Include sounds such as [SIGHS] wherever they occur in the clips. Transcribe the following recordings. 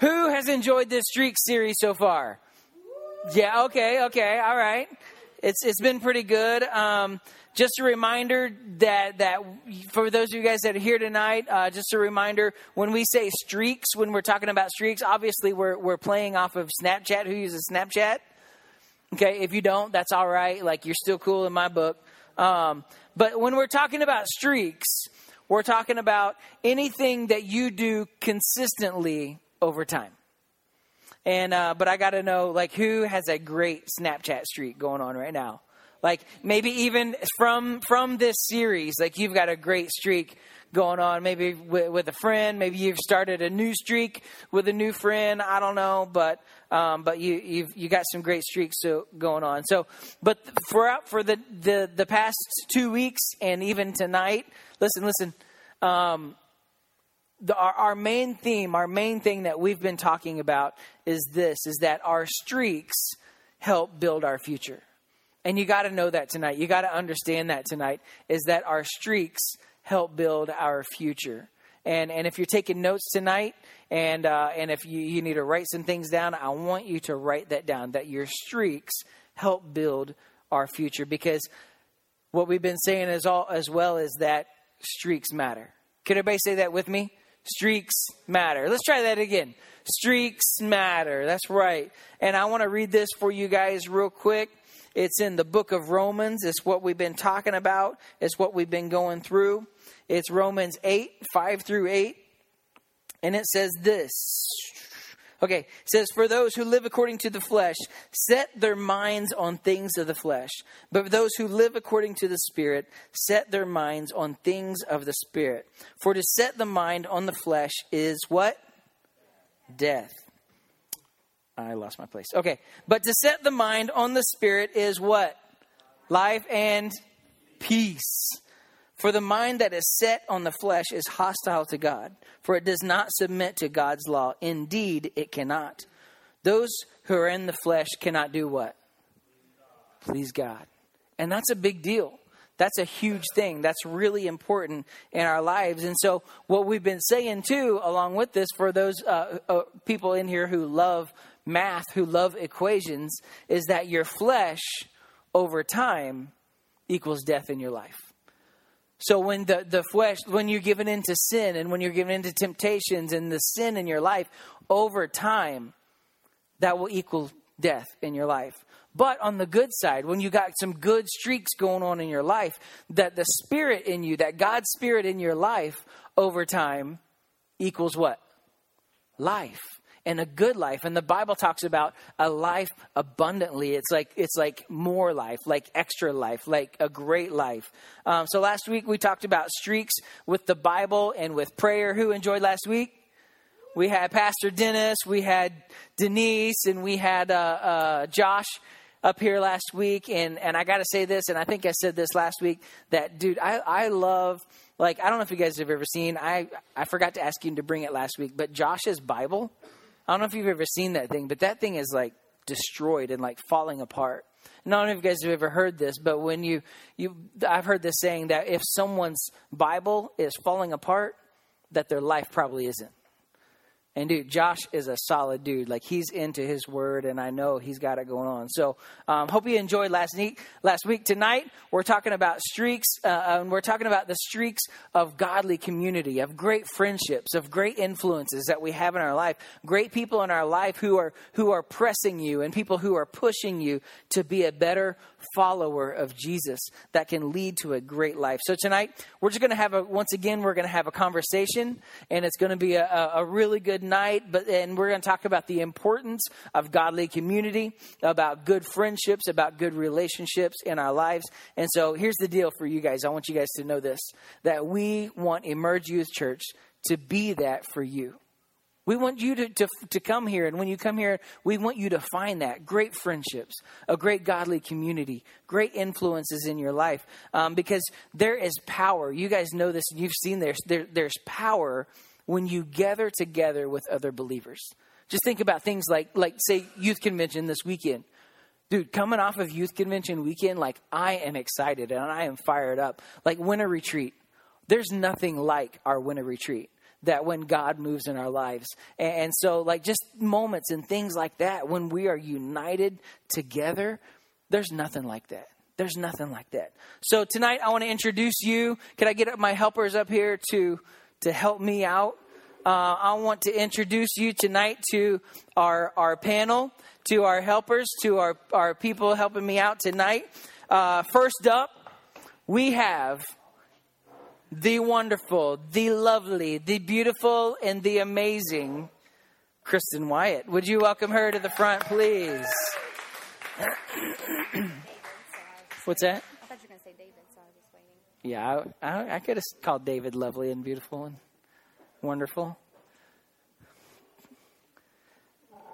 Who has enjoyed this streak series so far? Yeah, okay, okay, all right. It's it's been pretty good. Um, just a reminder that that for those of you guys that are here tonight, uh, just a reminder when we say streaks, when we're talking about streaks, obviously we're we're playing off of Snapchat. Who uses Snapchat? Okay, if you don't, that's all right. Like you're still cool in my book. Um, but when we're talking about streaks, we're talking about anything that you do consistently over time. And uh, but I got to know like who has a great Snapchat streak going on right now. Like maybe even from from this series, like you've got a great streak going on. Maybe with, with a friend. Maybe you've started a new streak with a new friend. I don't know, but um, but you you've you got some great streaks so, going on. So, but for for the the the past two weeks and even tonight, listen, listen. Um, the, our, our main theme, our main thing that we've been talking about is this: is that our streaks help build our future. And you got to know that tonight. You got to understand that tonight is that our streaks help build our future. And and if you're taking notes tonight, and uh, and if you, you need to write some things down, I want you to write that down. That your streaks help build our future because what we've been saying is all as well is that streaks matter. Can everybody say that with me? Streaks matter. Let's try that again. Streaks matter. That's right. And I want to read this for you guys real quick. It's in the book of Romans. It's what we've been talking about. It's what we've been going through. It's Romans 8, 5 through 8. And it says this. Okay, says, For those who live according to the flesh set their minds on things of the flesh, but those who live according to the Spirit set their minds on things of the Spirit. For to set the mind on the flesh is what? Death. I lost my place. Okay, but to set the mind on the Spirit is what? Life and peace. For the mind that is set on the flesh is hostile to God, for it does not submit to God's law. Indeed, it cannot. Those who are in the flesh cannot do what? Please God. And that's a big deal. That's a huge thing. That's really important in our lives. And so, what we've been saying too, along with this, for those uh, uh, people in here who love math, who love equations, is that your flesh over time equals death in your life. So when the, the flesh, when you're given into sin and when you're given into temptations and the sin in your life, over time, that will equal death in your life. But on the good side, when you got some good streaks going on in your life, that the spirit in you, that God's spirit in your life over time equals what? Life and a good life. And the bible talks about a life abundantly. It's like it's like more life like extra life like a great life. Um, so last week we talked about streaks with the bible and with prayer. Who enjoyed last week? We had pastor dennis we had denise and we had uh, uh, josh up here last week. And, and i gotta say this and i think i said this last week that dude i, I love like i don't know if you guys have ever seen i i forgot to ask you to bring it last week but josh's bible I don't know if you've ever seen that thing, but that thing is like destroyed and like falling apart. And I don't know if you guys have ever heard this, but when you, you I've heard this saying that if someone's Bible is falling apart, that their life probably isn't. And dude, Josh is a solid dude. Like he's into his word, and I know he's got it going on. So, um, hope you enjoyed last week. Last week tonight, we're talking about streaks, uh, and we're talking about the streaks of godly community, of great friendships, of great influences that we have in our life, great people in our life who are who are pressing you, and people who are pushing you to be a better follower of Jesus that can lead to a great life. So tonight, we're just going to have a once again, we're going to have a conversation, and it's going to be a, a really good good night, but and we're going to talk about the importance of godly community, about good friendships, about good relationships in our lives. And so here's the deal for you guys. I want you guys to know this that we want Emerge Youth Church to be that for you. We want you to, to, to come here, and when you come here, we want you to find that great friendships, a great godly community, great influences in your life, um, because there is power. You guys know this, you've seen. There, there's power when you gather together with other believers. Just think about things like, like say, youth convention this weekend. Dude, coming off of youth convention weekend, like I am excited and I am fired up. Like winter retreat. There's nothing like our winter retreat. that when God moves in our lives. And, so, like, just moments and things like that, when we are united together, there's nothing like that. There's nothing like that. So tonight, I want to introduce you. Can I get my helpers up here to to help me out? Uh, I want to introduce you tonight to our our panel, to our helpers, to our our people helping me out tonight. Uh, first up, we have the wonderful, the lovely, the beautiful, and the amazing Kristen Wyatt. Would you welcome her to the front, please? [CLEARS THROAT] What's that? I thought you were going to say David, so I was just waiting. Yeah, I, I, I could have called David lovely and beautiful and wonderful.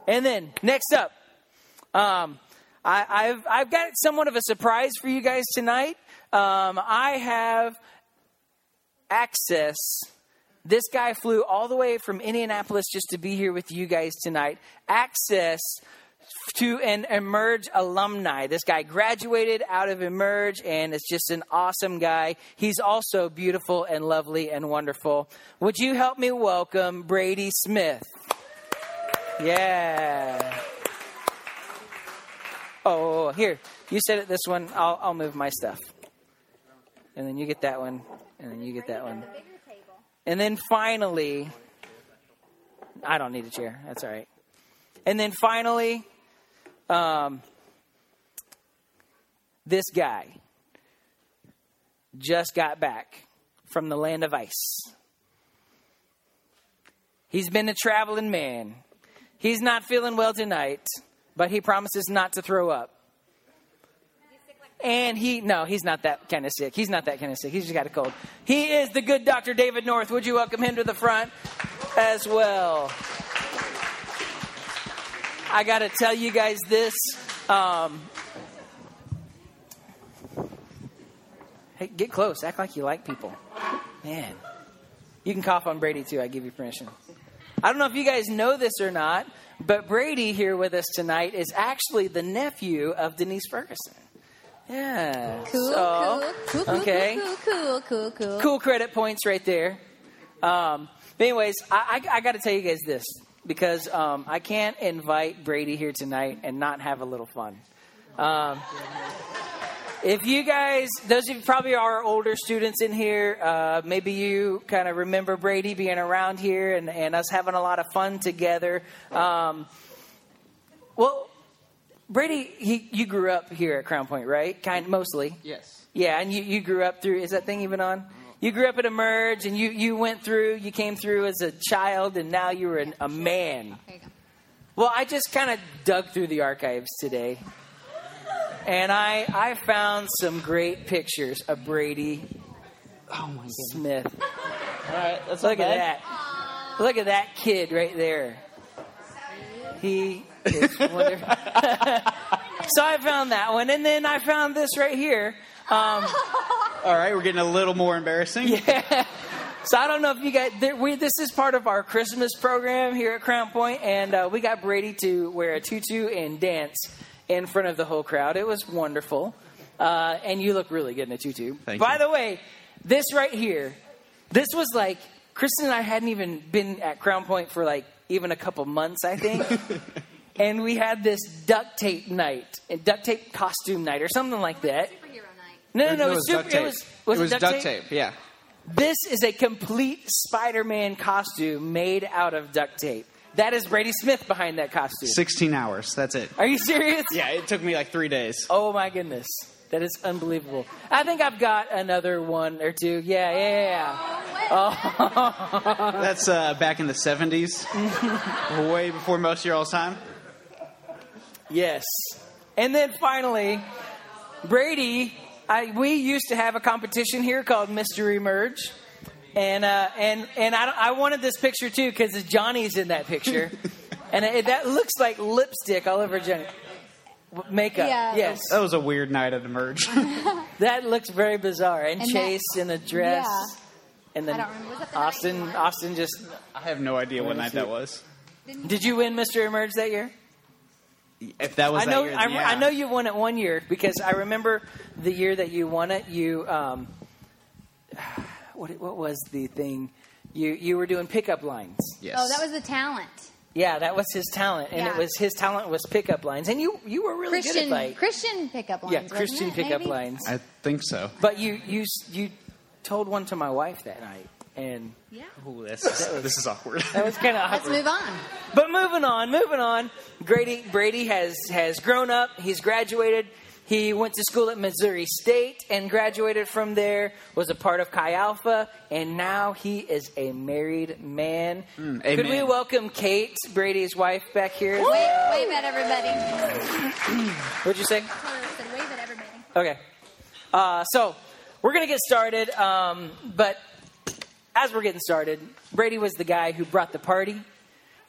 And then next up, um, I, I've I've got somewhat of a surprise for you guys tonight. Um, I have access. This guy flew all the way from Indianapolis just to be here with you guys tonight. Access to an Emerge alumni. This guy graduated out of Emerge and is just an awesome guy. He's also beautiful and lovely and wonderful. Would you help me welcome Brady Smith? Yeah. Oh, oh, oh, here. You said it this one. I'll, I'll move my stuff. And then you get that one. And then you get that one. And then finally, I don't need a chair. That's all right. And then finally, um, this guy just got back from the land of ice. He's been a traveling man. He's not feeling well tonight, but he promises not to throw up. And he, no, he's not that kind of sick. He's not that kind of sick. He's just got a cold. He is the good Dr. David North. Would you welcome him to the front as well? I got to tell you guys this. Um, hey, get close. Act like you like people. Man. You can cough on Brady too. I give you permission. I don't know if you guys know this or not, but Brady here with us tonight is actually the nephew of Denise Ferguson. Yeah. Cool, So, cool, cool, okay. cool, cool, cool, cool. Cool credit points right there. Um, anyways, I, I, I got to tell you guys this because um, I can't invite Brady here tonight and not have a little fun. Um, if you guys, those of you probably are older students in here, uh, maybe you kind of remember Brady being around here and, and us having a lot of fun together. Um, well, Brady, he, you grew up here at Crown Point, right? Kind mostly. Yes. Yeah, and you, you grew up through, is that thing even on? You grew up at Emerge and you, you went through, you came through as a child and now you're an, a man. There you go. Well, I just kind of dug through the archives today and I, I found some great pictures of Brady Oh my goodness. Smith. All right, let's Look at that. Look at that kid right there. He is [LAUGHS] wonderful. [LAUGHS] so I found that one, and then I found this right here. Um, All right, we're getting a little more embarrassing. [LAUGHS] yeah. So I don't know if you guys. We, this is part of our Christmas program here at Crown Point, and uh, we got Brady to wear a tutu and dance in front of the whole crowd. It was wonderful, uh, and you look really good in a tutu. Thank you. By you. the way, this right here, this was like Kristen and I hadn't even been at Crown Point for like even a couple months, I think. [LAUGHS] And we had this duct tape night, and duct tape costume night, or something like that. Superhero night. No, no, no, it it was, super, duct tape. it was, was it was duct, duct tape? tape. Yeah. This is a complete Spider-Man costume made out of duct tape. That is Brady Smith behind that costume. 16 hours. That's it. Are you serious? Yeah, it took me like three days. Oh my goodness. That is unbelievable. I think I've got another one or two. Yeah, yeah, yeah. Oh. [LAUGHS] That's uh, back in the 70s, [LAUGHS] way before most of your all's time. Yes. And then finally, Brady, I, we used to have a competition here called Mr. Emerge. And, uh, and, and I, I wanted this picture too because Johnny's in that picture. [LAUGHS] and it, that looks like lipstick all over Johnny. Makeup. Yeah. Yes. That was a weird night at the merge. [LAUGHS] That looks very bizarre. And, And that- Chase in a dress. Yeah. And then I don't remember. Was that the Austin. Austin just. I have no idea what night that was. Did you win Mr. Emerge that year? If that was I that know. year, I, then yeah. I know you won it one year because I remember the year that you won it. You, um, [SIGHS] what, what was the thing? You you were doing pickup lines. Yes. Oh, that was the talent. Yeah, that was his talent, and it was his talent was pickup lines, and you you were really good at like Christian pickup lines. yeah Christian it? pickup Maybe? lines. I think so. But you you you told one to my wife that night, and Yeah. Ooh, this is, [LAUGHS] this is awkward. that was kind of Let's move on. But moving on, moving on. Brady Brady has has grown up. He's graduated. He went to school at Missouri State and graduated from there. Was a part of Chi Alpha, and now he is a married man. Could we welcome Kate, Brady's wife, back here? Wave, wave at everybody. [CLEARS THROAT] What'd you say? Wave at everybody. Okay. Uh, so we're going to get started. Um, but as we're getting started, Brady was the guy who brought the party.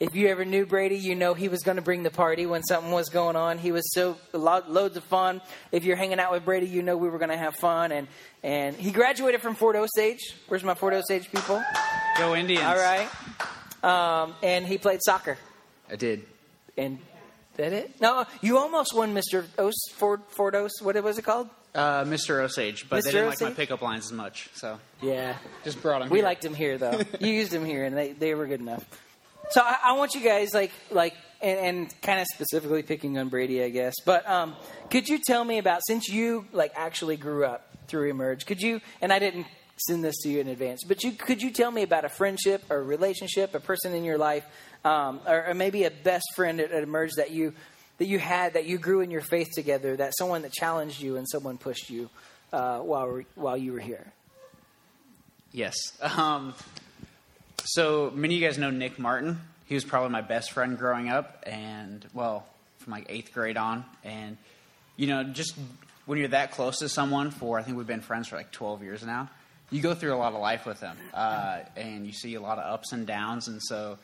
If you ever knew Brady, you know he was going to bring the party when something was going on. He was so lo- loads of fun. If you're hanging out with Brady, you know we were going to have fun. And and he graduated from Fort Osage. Where's my Fort Osage people? Go Indians. All right. Um, and he played soccer. I did. And that it? No, you almost won Mr. Os Fort Fort Os. What was it called? Uh, Mr. Osage, but Mr. they didn't like my pickup lines as much, so Yeah. just brought them. We here. liked him here, though. [LAUGHS] you used him here, and they, they were good enough. So I, I want you guys, like, like, and, and kind of specifically picking on Brady, I guess. But um, could you tell me about since you like actually grew up through Emerge? Could you? And I didn't send this to you in advance, but you could you tell me about a friendship or a relationship, a person in your life, um, or, or maybe a best friend at, at Emerge that you that you had that you grew in your faith together, that someone that challenged you and someone pushed you uh, while while you were here. Yes. Um, so many of you guys know Nick Martin. He was probably my best friend growing up, and well, from like eighth grade on. And you know, just when you're that close to someone for, I think we've been friends for like 12 years now. You go through a lot of life with them, uh, and you see a lot of ups and downs. And so,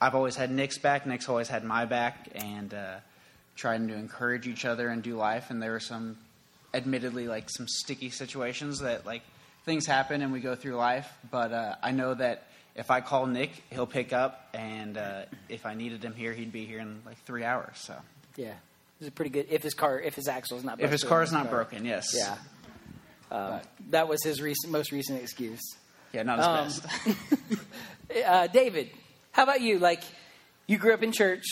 I've always had Nick's back. Nick's always had my back, and uh, trying to encourage each other and do life. And there were some, admittedly, like some sticky situations that like things happen and we go through life. But uh, I know that if I call Nick, he'll pick up, and uh, if I needed him here, he'd be here in like three hours. So Yeah, this is pretty good. If his car, if his axle's not, if his car's in his not car. broken, yes. yeah, um, that was his recent, most recent excuse. Yeah, not his Um, best. [LAUGHS] Uh, David, how about you? Like, you grew up in church,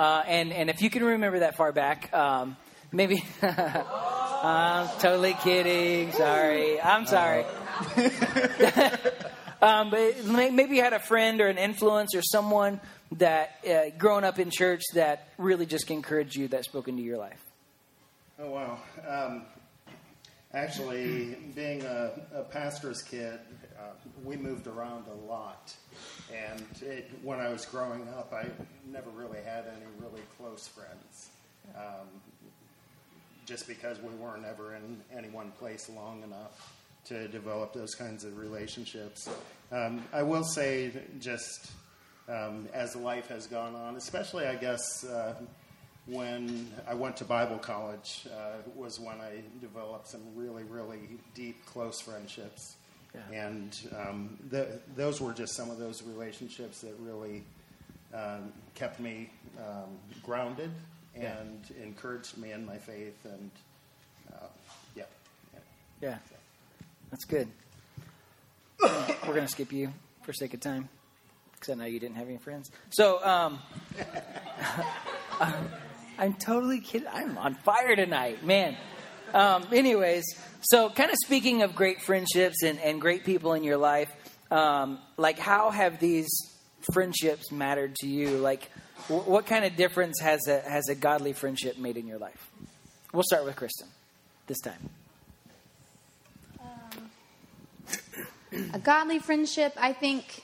uh, and and if you can remember that far back, um, maybe. [LAUGHS] I'm totally kidding. Sorry, I'm sorry. [LAUGHS] um, but maybe you had a friend or an influence or someone that uh, growing up in church that really just encouraged you, that spoke into your life. Oh wow! Um, actually, being a, a pastor's kid, uh, we moved around a lot, and it, when I was growing up, I never really had any really close friends, um, just because we weren't ever in any one place long enough to develop those kinds of relationships. Um, I will say, just um, as life has gone on, especially I guess. Uh, when I went to Bible college uh, was when I developed some really, really deep, close friendships. Yeah. And um, th- those were just some of those relationships that really um, kept me um, grounded and encouraged me in my faith. And uh, yeah. yeah. Yeah, that's good. We're going to skip you for sake of time because I know you didn't have any friends. So, um, [LAUGHS] I'm totally kidding. I'm on fire tonight, man. Um, anyways, so kind of speaking of great friendships and, and great people in your life, um, like how have these friendships mattered to you? Like, wh- what kind of difference has a has a godly friendship made in your life? We'll start with Kristen this time. [COUGHS] A godly friendship, I think.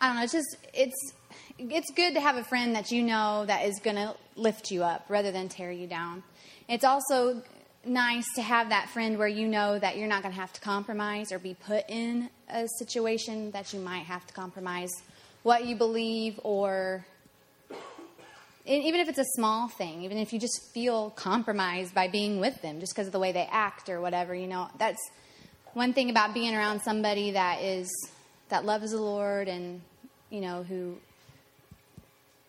I don't know. It's just it's it's good to have a friend that you know that is going to lift you up rather than tear you down. It's also nice to have that friend where you know that you're not going to have to compromise or be put in a situation that you might have to compromise what you believe or even if it's a small thing, even if you just feel compromised by being with them just because of the way they act or whatever, you know, that's one thing about being around somebody that is that loves the Lord and you know who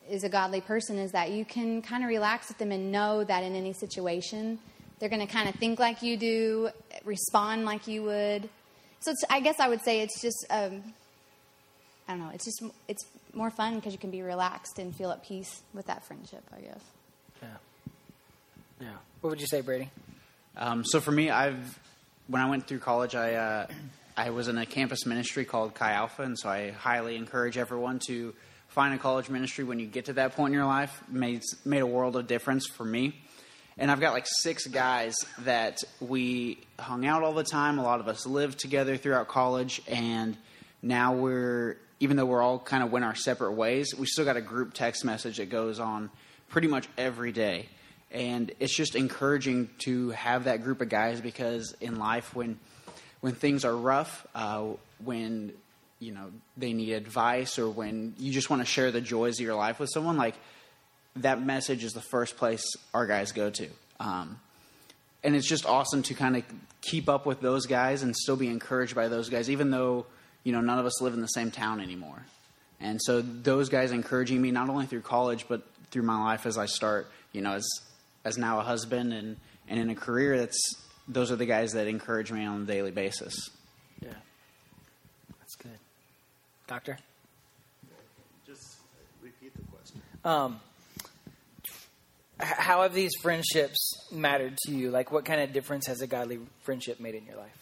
is a godly person is that you can kind of relax with them and know that in any situation they're going to kind of think like you do, respond like you would. So it's, I guess I would say it's just um, I don't know. It's just it's more fun because you can be relaxed and feel at peace with that friendship. I guess. Yeah. Yeah. What would you say, Brady? Um, so for me, I've when I went through college, I uh, I was in a campus ministry called Chi Alpha, and so I highly encourage everyone to find a college ministry when you get to that point in your life. made made a world of difference for me. And I've got like six guys that we hung out all the time. A lot of us lived together throughout college, and now we're even though we're all kind of went our separate ways, we still got a group text message that goes on pretty much every day. And it's just encouraging to have that group of guys because in life, when when things are rough, uh, when you know they need advice, or when you just want to share the joys of your life with someone, like that message is the first place our guys go to. Um, and it's just awesome to kind of keep up with those guys and still be encouraged by those guys, even though you know none of us live in the same town anymore. And so those guys encouraging me not only through college but through my life as I start, you know, as as now a husband and and in a career. That's those are the guys that encourage me on a daily basis. Yeah, that's good, Doctor. Just repeat the question. Um, how have these friendships mattered to you? Like, what kind of difference has a godly friendship made in your life?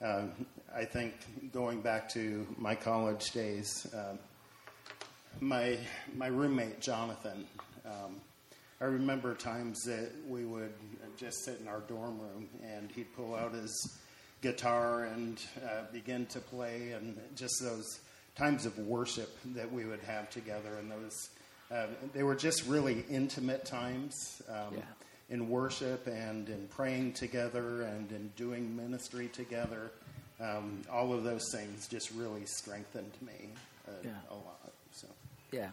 Um, I think going back to my college days, um, my my roommate Jonathan. Um, I remember times that we would just sit in our dorm room and he'd pull out his guitar and uh, begin to play, and just those times of worship that we would have together, and those uh, they were just really intimate times. Um, Yeah. In worship and in praying together and in doing ministry together, um, all of those things just really strengthened me uh, Yeah. a lot. So. Yeah.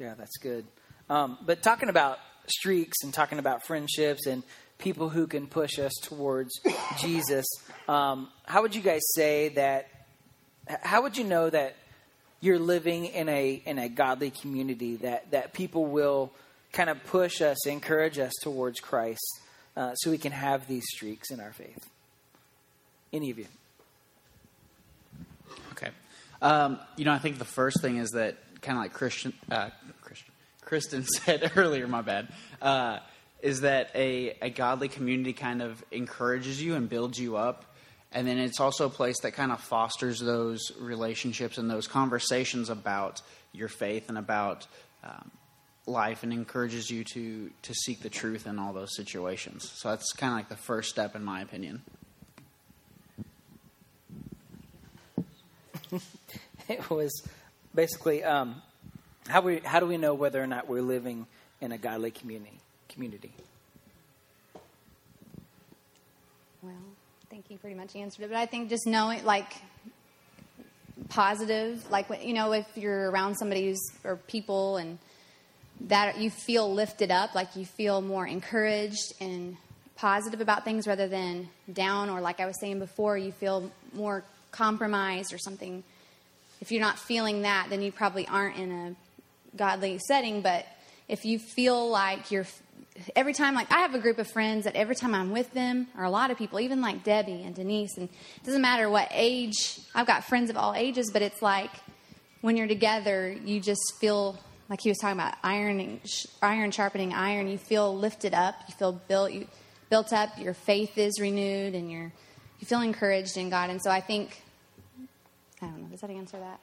Yeah, that's good. Um, but talking about streaks and talking about friendships and people who can push us towards [COUGHS] Jesus, um, how would you guys say that? How would you know that you're living in a in a godly community that that people will kind of push us, encourage us towards Christ, uh, so we can have these streaks in our faith? Any of you? Okay. Um, you know, I think the first thing is that kind of like Christian, uh, Christian, Kristen [LAUGHS] said earlier. My bad. Uh, is that a, a godly community kind of encourages you and builds you up, and then it's also a place that kind of fosters those relationships and those conversations about your faith and about um, life, and encourages you to to seek the truth in all those situations. So that's kind of like the first step, in my opinion. [LAUGHS] it was basically um, how we how do we know whether or not we're living in a godly community community Well, I think you pretty much answered it, but I think just knowing, like, positive, like, you know, if you're around somebody who's, or people, and that you feel lifted up, like you feel more encouraged and positive about things rather than down, or like I was saying before, you feel more compromised or something. If you're not feeling that, then you probably aren't in a godly setting, but if you feel like you're every time like i have a group of friends that every time i'm with them or a lot of people even like debbie and denise and it doesn't matter what age i've got friends of all ages but it's like when you're together you just feel like he was talking about ironing iron sharpening iron. You feel lifted up you feel built you built up your faith is renewed and you're you feel encouraged in god. And so i think i don't know does that answer that?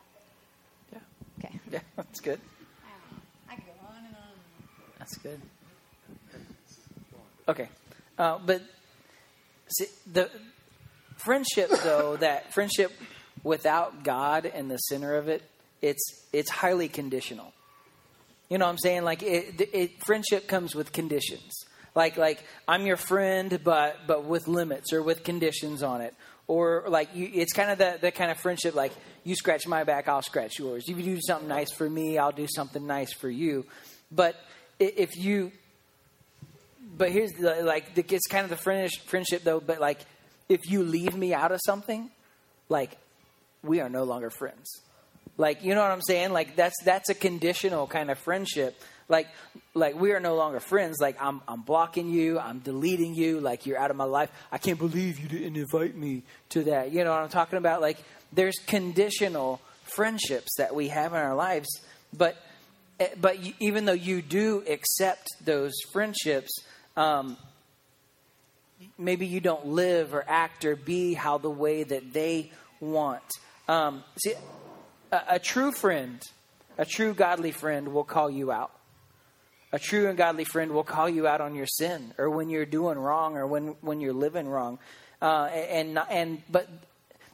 Yeah. Okay. Yeah [LAUGHS] that's good. I could go on and on. That's good okay. Uh, but see, the friendship though [LAUGHS] that friendship without god in the center of it it's it's highly conditional. You know what i'm saying? Like it, it friendship comes with conditions. Like like i'm your friend but but with limits or with conditions on it. Or like you, it's kind of that that kind of friendship like you scratch my back i'll scratch yours. You do something nice for me i'll do something nice for you. But if you but here's the, like the, it's kind of the friend, friendship though but like if you leave me out of something like we are no longer friends. Like you know what i'm saying? Like that's that's a conditional kind of friendship. Like like we are no longer friends. Like i'm i'm blocking you. I'm deleting you. Like you're out of my life. I can't believe you didn't invite me to that. You know what i'm talking about? Like there's conditional friendships that we have in our lives, but eh, but even though you do accept those friendships, um, maybe you don't live or act or be how the way that they want. Um, see, a, a true friend, a true godly friend, will call you out. A true and godly friend will call you out on your sin or when you're doing wrong or when, when you're living wrong. Uh, and, and, but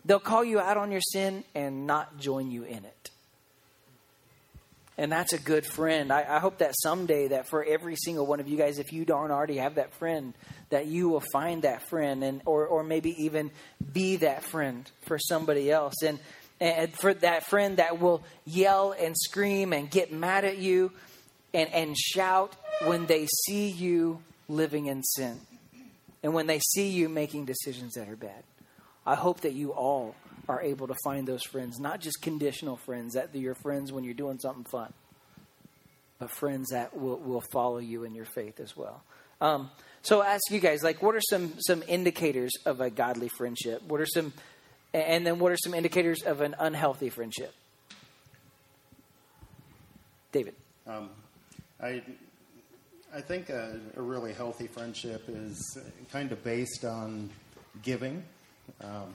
they'll call you out on your sin and not join you in it. And that's a good friend. I, I hope that someday that for every single one of you guys, if you don't already have that friend, that you will find that friend and or, or maybe even be that friend for somebody else. And, and for that friend that will yell and scream and get mad at you and, and shout when they see you living in sin and when they see you making decisions that are bad. I hope that you all are able to find those friends, not just conditional friends, that you're friends when you're doing something fun, but friends that will, will follow you in your faith as well. Um, so I ask you guys, like, what are some, some indicators of a godly friendship? What are some, and then what are some indicators of an unhealthy friendship? David. Um, I, I think a, a, really healthy friendship is kind of based on giving. Um,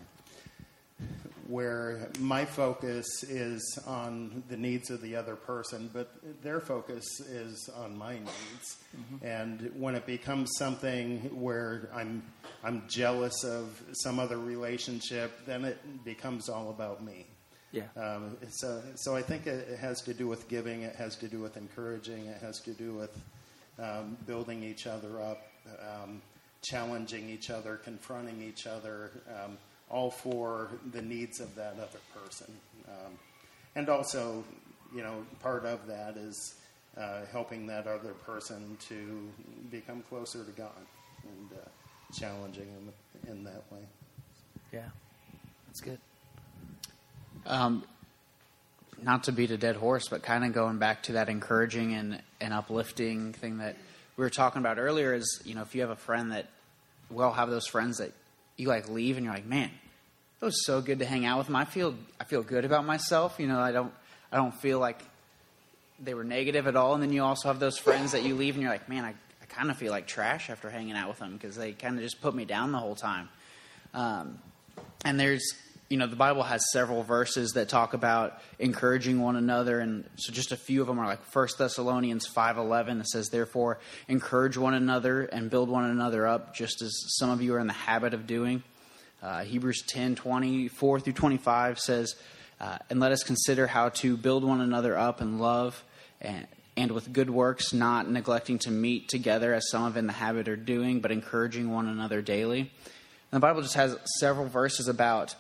where my focus is on the needs of the other person, but their focus is on my needs. Mm-hmm. And when it becomes something where I'm I'm jealous of some other relationship, then it becomes all about me. Yeah. Um, so, so I think it, has to do with giving. It has to do with encouraging. It has to do with um, building each other up, um, challenging each other, confronting each other. All for the needs of that other person. Um, and also, you know, part of that is uh, helping that other person to become closer to God and uh, challenging them in that way. Yeah, that's good. Um, not to beat a dead horse, but kind of going back to that encouraging and, and uplifting thing that we were talking about earlier is, you know, if you have a friend that, we all have those friends that you like leave and you're like, man, it was so good to hang out with them. I feel I feel good about myself. You know, I don't I don't feel like they were negative at all. And then you also have those friends that you leave and you're like, man, I, I kind of feel like trash after hanging out with them because they kind of just put me down the whole time. Um, and there's you know the bible has several verses that talk about encouraging one another and so just a few of them are like 1 thessalonians 5.11 it says therefore encourage one another and build one another up just as some of you are in the habit of doing uh, Hebrews ten twenty four through 25 says, uh, And let us consider how to build one another up in love and, and with good works, not neglecting to meet together as some have in the habit of doing, but encouraging one another daily. And the Bible just has several verses about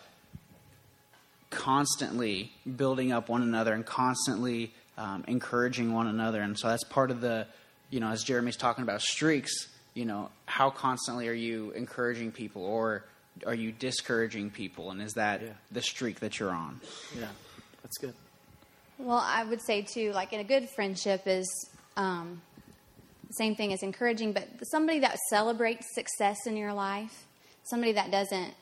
constantly building up one another and constantly um, encouraging one another. And so that's part of the, you know, as Jeremy's talking about streaks, you know, how constantly are you encouraging people or are you discouraging people, and is that yeah. the streak that you're on? Yeah, that's good. Well, I would say too, like in a good friendship is um, the same thing as encouraging, but somebody that celebrates success in your life, somebody that doesn't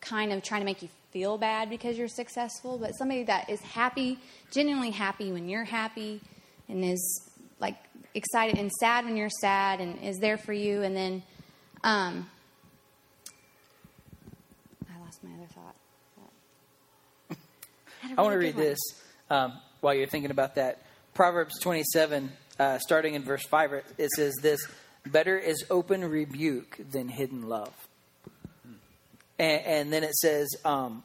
kind of try to make you feel bad because you're successful, but somebody that is happy, genuinely happy when you're happy, and is like excited and sad when you're sad, and is there for you, and then. Um, I lost my other thought. I, really I want to read this um, while you're thinking about that. Proverbs 27, uh, starting in verse 5, it says this Better is open rebuke than hidden love. And, and then it says, um,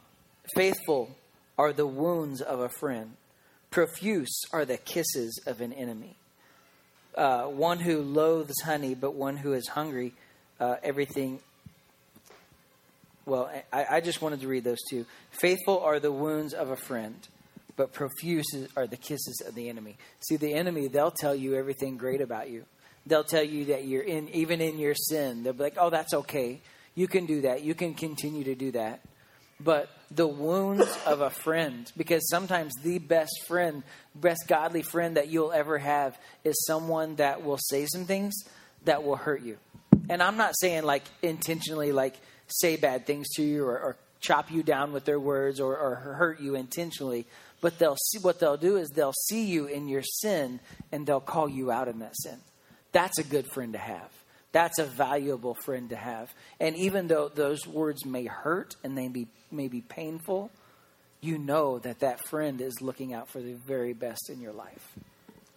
Faithful are the wounds of a friend, profuse are the kisses of an enemy. Uh, one who loathes honey, but one who is hungry, uh, everything well, I, I just wanted to read those two. Faithful are the wounds of a friend, but profuse are the kisses of the enemy. See, the enemy, they'll tell you everything great about you. They'll tell you that you're in, even in your sin. They'll be like, oh, that's okay. You can do that. You can continue to do that. But the wounds of a friend, because sometimes the best friend, best godly friend that you'll ever have is someone that will say some things that will hurt you. And I'm not saying like intentionally, like, say bad things to you or, or chop you down with their words or, or hurt you intentionally. but they'll see what they'll do is they'll see you in your sin and they'll call you out in that sin. That's a good friend to have. That's a valuable friend to have. And even though those words may hurt and they be, may be painful, you know that that friend is looking out for the very best in your life.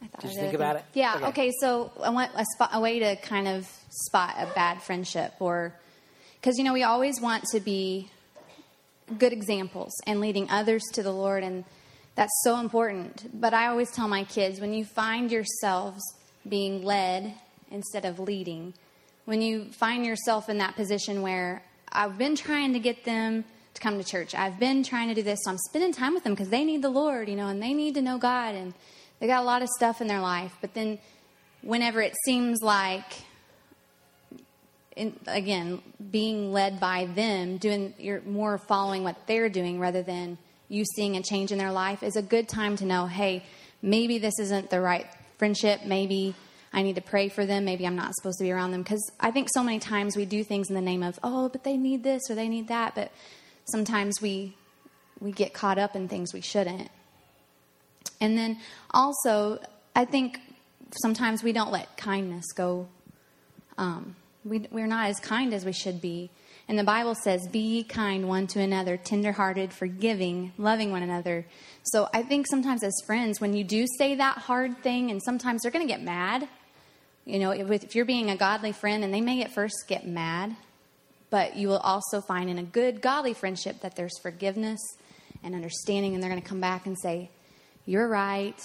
I thought Did you think about it? Yeah. Okay. Okay. so I want a, spot, a way to kind of spot a bad friendship, or because you know we always want to be good examples and leading others to the Lord, and that's so important. But I always tell my kids when you find yourselves being led instead of leading, when you find yourself in that position where I've been trying to get them to come to church, I've been trying to do this, so I'm spending time with them because they need the Lord, you know, and they need to know God, and they got a lot of stuff in their life. But then, whenever it seems like in, again, being led by them, doing you're more following what they're doing rather than you seeing a change in their life is a good time to know, hey, maybe this isn't the right friendship. Maybe I need to pray for them. Maybe I'm not supposed to be around them because I think so many times we do things in the name of, oh, but they need this or they need that, but sometimes we we get caught up in things we shouldn't. And then also, I think sometimes we don't let kindness go um, we, we're not as kind as we should be. And the Bible says, Be ye kind one to another, tenderhearted, forgiving, loving one another. So I think sometimes as friends, when you do say that hard thing, and sometimes they're going to get mad, you know, if, if you're being a godly friend, and they may at first get mad, but you will also find in a good, godly friendship that there's forgiveness and understanding, and they're going to come back and say, You're right.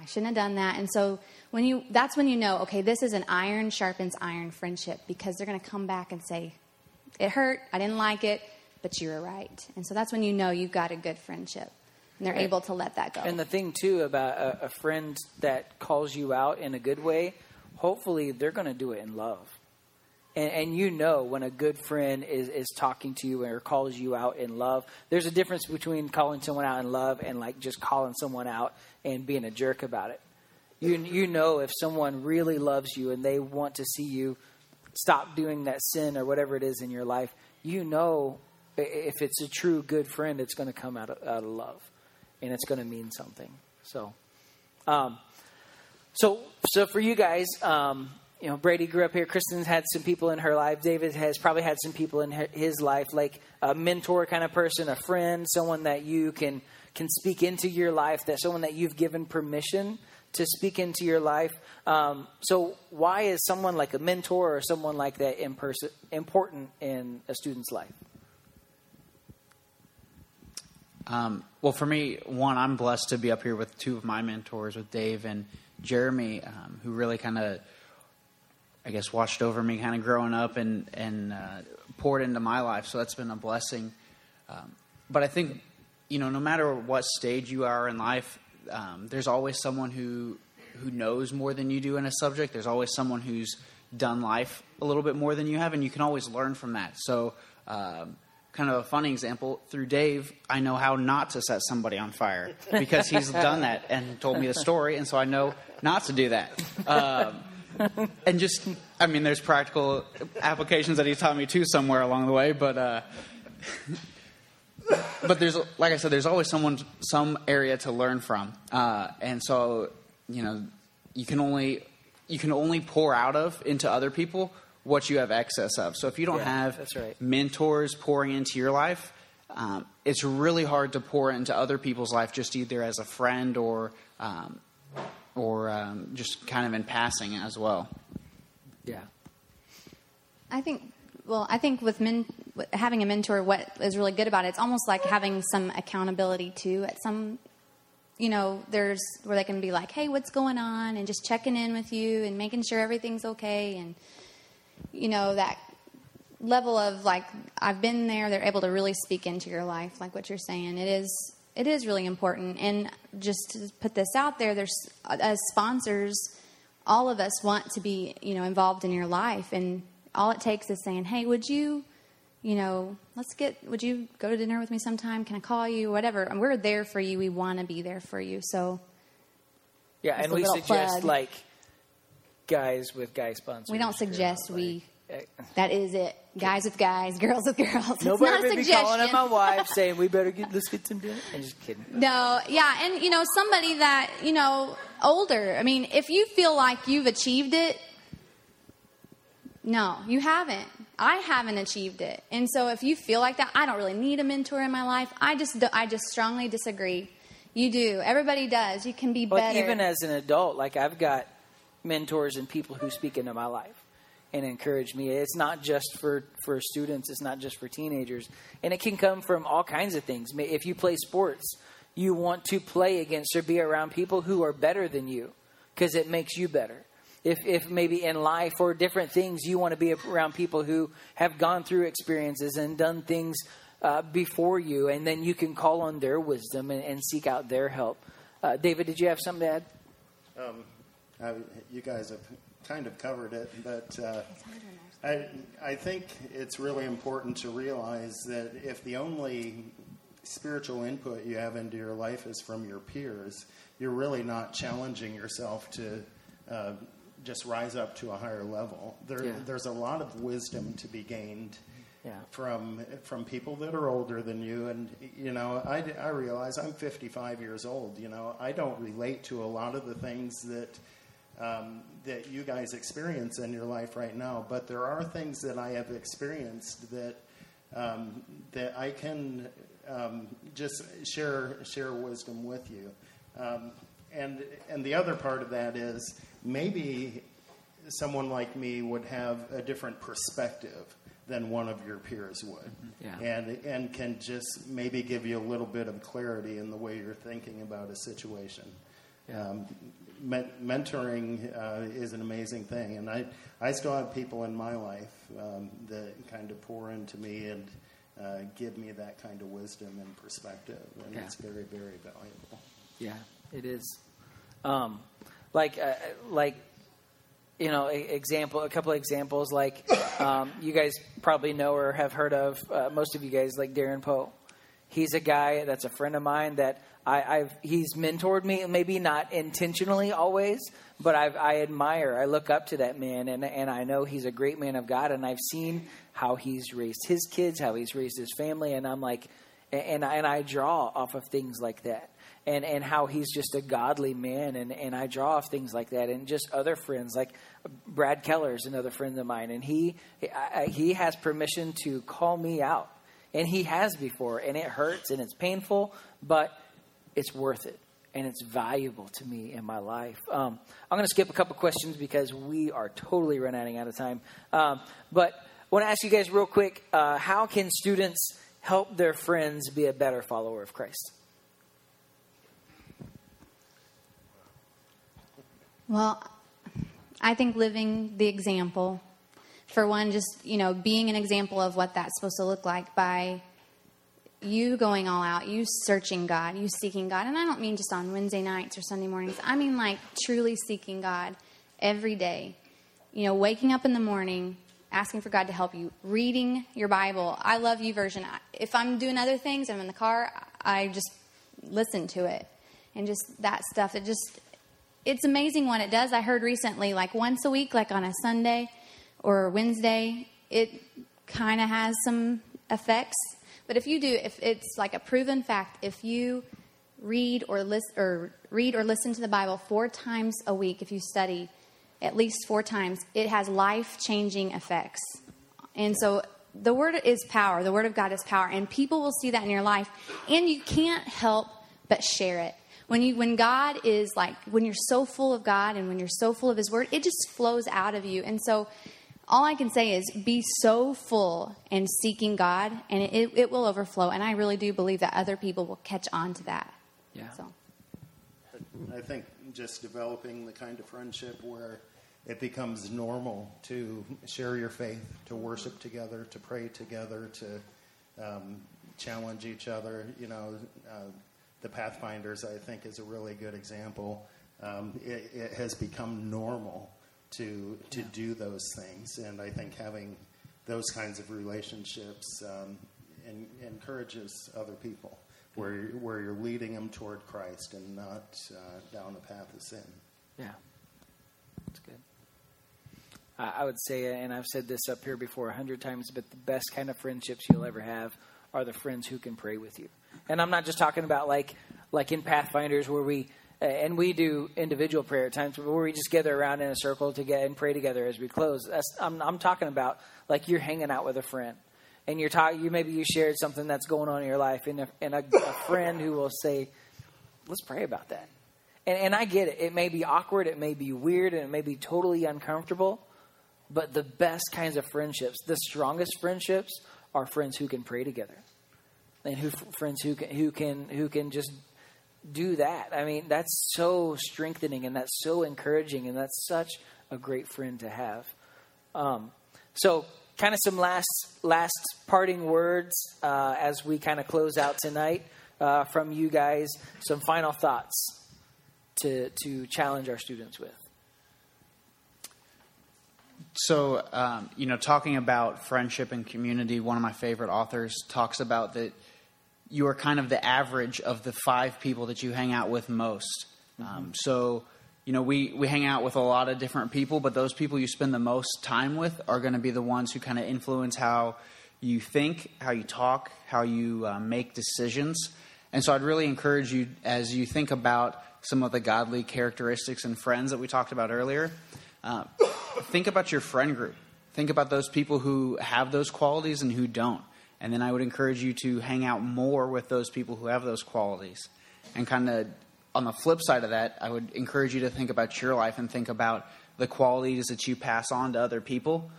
I shouldn't have done that. And so when you that's when you know, okay, this is an iron sharpens iron friendship because they're going to come back and say, "It hurt. I didn't like it, but you were right." And so that's when you know you've got a good friendship. And they're able to let that go. And the thing too about a, a friend that calls you out in a good way, hopefully they're going to do it in love. And, and you know when a good friend is, is talking to you or calls you out in love. There's a difference between calling someone out in love and like just calling someone out and being a jerk about it. You you know if someone really loves you and they want to see you stop doing that sin or whatever it is in your life. You know if it's a true good friend, it's going to come out of, out of love, and it's going to mean something. So, um, so so for you guys, um, you know, Brady grew up here. Kristen's had some people in her life. David has probably had some people in his life, like a mentor kind of person, a friend, someone that you can can speak into your life, that someone that you've given permission to speak into your life. Um, so, why is someone like a mentor or someone like that in person important in a student's life? Um, well, for me, one, I'm blessed to be up here with two of my mentors, with Dave and Jeremy, um, who really kind of, I guess, watched over me kind of growing up and and uh, poured into my life. So that's been a blessing. Um, but I think, you know, no matter what stage you are in life, um, there's always someone who who knows more than you do in a subject. There's always someone who's done life a little bit more than you have, and you can always learn from that. So. Um, kind of a funny example through Dave, I know how not to set somebody on fire because he's [LAUGHS] done that and told me the story, and so I know not to do that. Um, and just, I mean, there's practical applications that he's taught me too somewhere along the way, but uh, but there's like I said, there's always someone, some area to learn from, uh, and so you know, you can only you can only pour out of into other people what you have excess of. So if you don't Yeah, have that's right. mentors pouring into your life, um, it's really hard to pour into other people's life, just either as a friend or um, or um, just kind of in passing as well. Yeah. I think, well, I think with men, with having a mentor, what is really good about it, it's almost like having some accountability too. At some, you know, there's where they can be like, "Hey, what's going on?" and just checking in with you and making sure everything's okay, and you know that level of like I've been there. They're able to really speak into your life, like what you're saying. It is. It is really important, and just to put this out there, there's as sponsors, all of us want to be, you know, involved in your life, and all it takes is saying, "Hey, would you, you know, let's get, would you go to dinner with me sometime? Can I call you? Whatever." And we're there for you. We want to be there for you. So Yeah, and we suggest plug. like guys with guy sponsors. we don't suggest like, we. eh, That is it. guys with guys, girls with girls. It's Nobody not a be calling up my wife saying we better get let's get some dinner. I'm just kidding. No, yeah, and you know, somebody that, you know, older. I mean, if you feel like you've achieved it, no, you haven't. I haven't achieved it. And so if you feel like that, I don't really need a mentor in my life. I just I just strongly disagree. You do. Everybody does. You can be better. even as an adult, like I've got mentors and people who speak into my life and encourage me. It's not just for for students. It's not just for teenagers, and it can come from all kinds of things. If you play sports, you want to play against or be around people who are better than you because it makes you better. If, if maybe in life or different things you want to be around people who have gone through experiences and done things uh, before you, and then you can call on their wisdom and, and seek out their help. Uh, David, did you have something to add? I, you guys have kind of covered it, but uh, I, I think it's really important to realize that if the only spiritual input you have into your life is from your peers, you're really not challenging yourself to uh, just rise up to a higher level. There, Yeah. There's a lot of wisdom to be gained Yeah. from from people that are older than you and you know I, I realize i'm 55 years old you know i don't relate to a lot of the things that um, that you guys experience in your life right now but there are things that i have experienced that um, that i can um, just share share wisdom with you um, and and the other part of that is maybe someone like me would have a different perspective than one of your peers would. Yeah. And and can just maybe give you a little bit of clarity in the way you're thinking about a situation. Um, men- mentoring uh, is an amazing thing, and I I still have people in my life um, that kind of pour into me and uh, give me that kind of wisdom and perspective, and Yeah. it's very very valuable. Yeah, it is. Um, like, uh, like, you know, a, example, a couple of examples. Like, um, you guys probably know or have heard of. Uh, most of you guys, like Darren Poe. He's a guy that's a friend of mine that I, I've. He's mentored me, maybe not intentionally always, but I've, I admire. I look up to that man, and and I know he's a great man of God, and I've seen how he's raised his kids, how he's raised his family, and I'm like, and and I draw off of things like that and and how he's just a godly man and and I draw off things like that and just other friends like Brad Keller is another friend of mine and he he has permission to call me out and he has before and it hurts and it's painful but it's worth it and it's valuable to me in my life. Um, I'm going to skip a couple questions because we are totally running out of time. Um, but I want to ask you guys real quick: uh, How can students help their friends be a better follower of Christ? Well, I think living the example, for one, just, you know, being an example of what that's supposed to look like by you going all out, you searching God, you seeking God. And I don't mean just on Wednesday nights or Sunday mornings. I mean like truly seeking God every day. You know, waking up in the morning, asking for God to help you, reading your Bible. I love YouVersion. If I'm doing other things, I'm in the car, I just listen to it. And just that stuff, it just it's amazing what it does. I heard recently, like once a week, like on a Sunday or Wednesday, it kind of has some effects. But if you do, if it's like a proven fact, if you read or listen or read or listen to the Bible four times a week, if you study at least four times, it has life changing effects. And so the word is power. The word of God is power, and people will see that in your life, and you can't help but share it. When you when God is like when you're so full of God and when you're so full of His Word, it just flows out of you. And so, all I can say is be so full and seeking God, and it, it will overflow. And I really do believe that other people will catch on to that. Yeah. So. I think just developing the kind of friendship where it becomes normal to share your faith, to worship together, to pray together, to um, challenge each other. You know, uh, the Pathfinders, I think, is a really good example. Um, it, it has become normal to to do those things, and I think having those kinds of relationships um, en- encourages other people where you're, where you're leading them toward Christ and not uh, down the path of sin. Yeah, that's good. I I would say, and I've said this up here before a hundred times, but the best kind of friendships you'll ever have are the friends who can pray with you. And I'm not just talking about like like in Pathfinders where we and we do individual prayer at times where we just gather around in a circle to get and pray together as we close. I'm, I'm talking about like you're hanging out with a friend and you're talking. You maybe you shared something that's going on in your life, and a, and a, a friend who will say, "Let's pray about that." And, and I get it. It may be awkward, it may be weird, and it may be totally uncomfortable. But the best kinds of friendships, the strongest friendships, are friends who can pray together, and who friends who can who can who can just do that. I mean, that's so strengthening, and that's so encouraging, and that's such a great friend to have. Um, so, kind of some last last parting words uh, as we kind of close out tonight uh, from you guys. Some final thoughts to to challenge our students with. So, um, you know, talking about friendship and community, one of my favorite authors talks about that you are kind of the average of the five people that you hang out with most. Mm-hmm. Um, so, you know, we, we hang out with a lot of different people, but those people you spend the most time with are going to be the ones who kind of influence how you think, how you talk, how you uh, make decisions. And so I'd really encourage you as you think about some of the godly characteristics and friends that we talked about earlier uh, think about your friend group. Think about those people who have those qualities and who don't. And then I would encourage you to hang out more with those people who have those qualities. And kind of on the flip side of that, I would encourage you to think about your life and think about the qualities that you pass on to other people.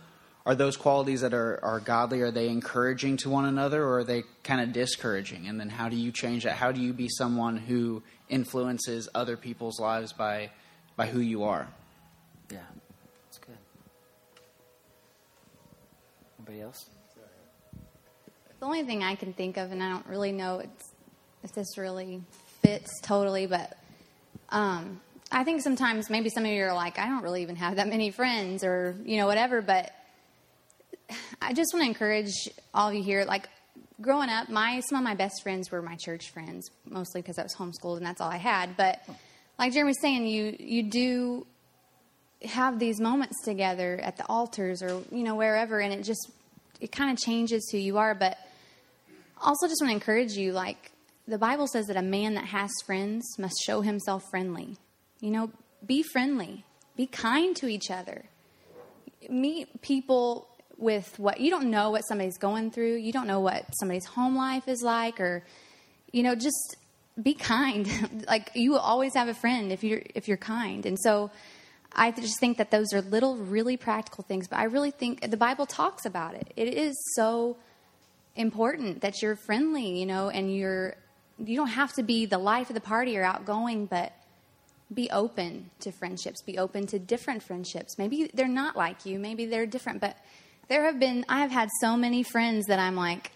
Are those qualities that are, are godly, are they encouraging to one another or are they kind of discouraging? And then how do you change that? How do you be someone who influences other people's lives by, by who you are? Yeah, that's good. Anybody else? The only thing I can think of, and I don't really know if this really fits totally, but um, I think sometimes maybe some of you are like, I don't really even have that many friends or, you know, whatever, but I just want to encourage all of you here, like, growing up, my some of my best friends were my church friends, mostly because I was homeschooled and that's all I had. But like Jeremy was saying, you you do have these moments together at the altars or you know wherever, and it just it kind of changes who you are. But also, just want to encourage you, like the Bible says that a man that has friends must show himself friendly. You know, be friendly, be kind to each other. Meet people with what you don't know what somebody's going through. You don't know what somebody's home life is like, or you know, just be kind. [LAUGHS] like you will always have a friend if you're if you're kind. And so, I just think that those are little, really practical things. But I really think the Bible talks about it. It is so important that you're friendly, you know, and you're you don't have to be the life of the party or outgoing, but be open to friendships. Be open to different friendships. Maybe they're not like you. Maybe they're different, but there have been, I have had so many friends that I'm like,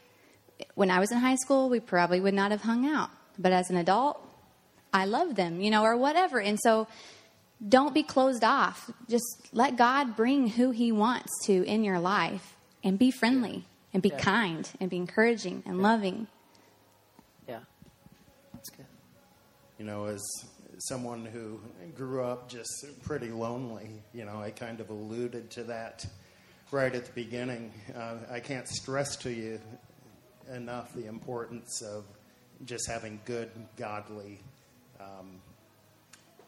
when I was in high school, we probably would not have hung out. But as an adult, I love them, you know, or whatever. And so don't be closed off. Just let God bring who He wants to in your life and be friendly and be Yeah. kind and be encouraging and loving. Yeah, that's good. You know, as someone who grew up just pretty lonely, you know, I kind of alluded to that right at the beginning. Uh, I can't stress to you enough the importance of just having good, godly um,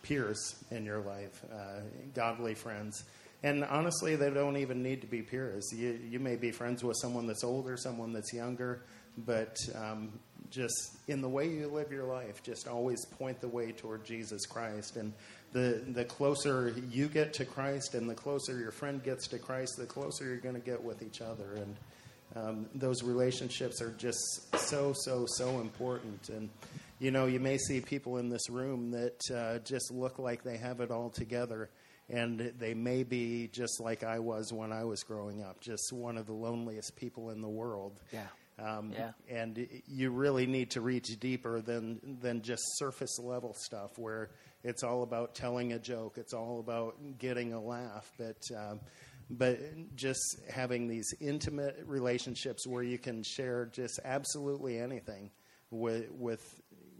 peers in your life, uh, godly friends. And honestly, they don't even need to be peers. You, you may be friends with someone that's older, someone that's younger, but um, just in the way you live your life, just always point the way toward Jesus Christ. And the, the closer you get to Christ and the closer your friend gets to Christ, the closer you're going to get with each other. And um, those relationships are just so, so, so important. And, you know, you may see people in this room that uh, just look like they have it all together. And they may be just like I was when I was growing up, just one of the loneliest people in the world. Yeah. Um, Yeah. And you really need to reach deeper than than just surface level stuff, where it's all about telling a joke, it's all about getting a laugh, but um, but just having these intimate relationships where you can share just absolutely anything with with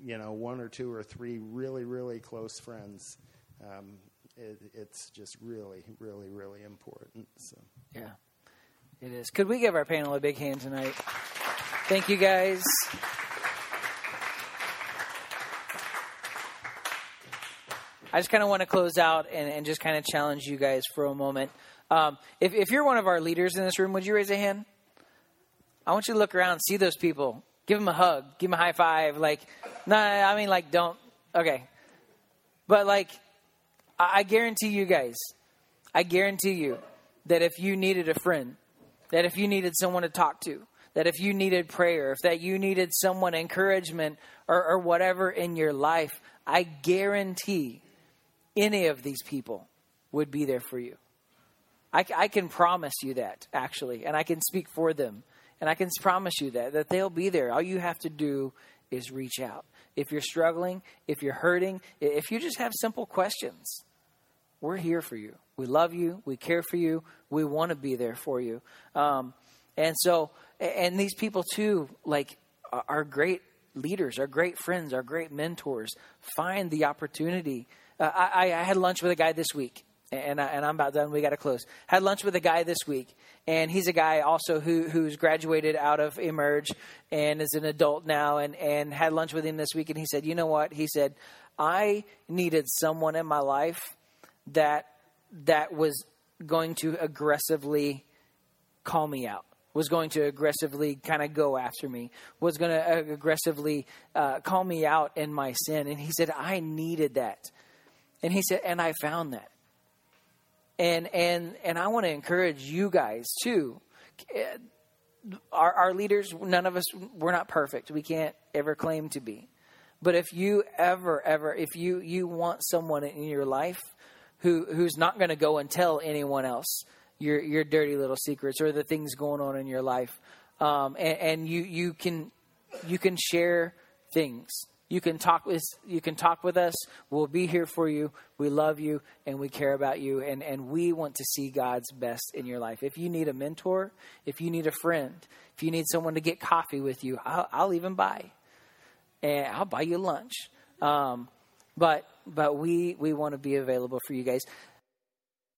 you know one or two or three really really close friends. Um, it, it's just really, really, really important. So. Yeah, it is. Could we give our panel a big hand tonight? Thank you, guys. I just kind of want to close out and, and just kind of challenge you guys for a moment. Um, if, if you're one of our leaders in this room, would you raise a hand? I want you to look around, see those people, give them a hug, give them a high five. Like, no, nah, I mean, like, don't. Okay, but like, I, guarantee you guys, I guarantee you that if you needed a friend, that if you needed someone to talk to, that if you needed prayer, if that you needed someone encouragement or, or whatever in your life, I guarantee any of these people would be there for you. I, I, can promise you that, actually, and I can speak for them. And I can promise you that, that they'll be there. All you have to do is reach out. If you're struggling, if you're hurting, if you just have simple questions, we're here for you. We love you. We care for you. We want to be there for you. Um, and so, and these people too, like, are great leaders, are great friends, are great mentors. Find the opportunity uh, I, I had lunch with a guy this week, and, I, and I'm about done. We got to close. Had lunch with a guy this week, and he's a guy also who who's graduated out of Emerge and is an adult now. And and had lunch with him this week, and he said, "You know what?" He said, "I needed someone in my life that that was going to aggressively call me out." was going to aggressively kind of go after me, was going to aggressively uh, call me out in my sin. And he said, I needed that. And he said, and I found that. And and and I want to encourage you guys too. Our, our leaders, none of us, we're not perfect. We can't ever claim to be. But if you ever, ever, if you you want someone in your life who who's not going to go and tell anyone else your your dirty little secrets or the things going on in your life, um, and, and you you can you can share things you can talk with you can talk with us. We'll be here for you. We love you and we care about you and, and we want to see God's best in your life. If you need a mentor, if you need a friend, if you need someone to get coffee with you, I'll, I'll even buy. And I'll buy you lunch. Um, but but we we want to be available for you guys.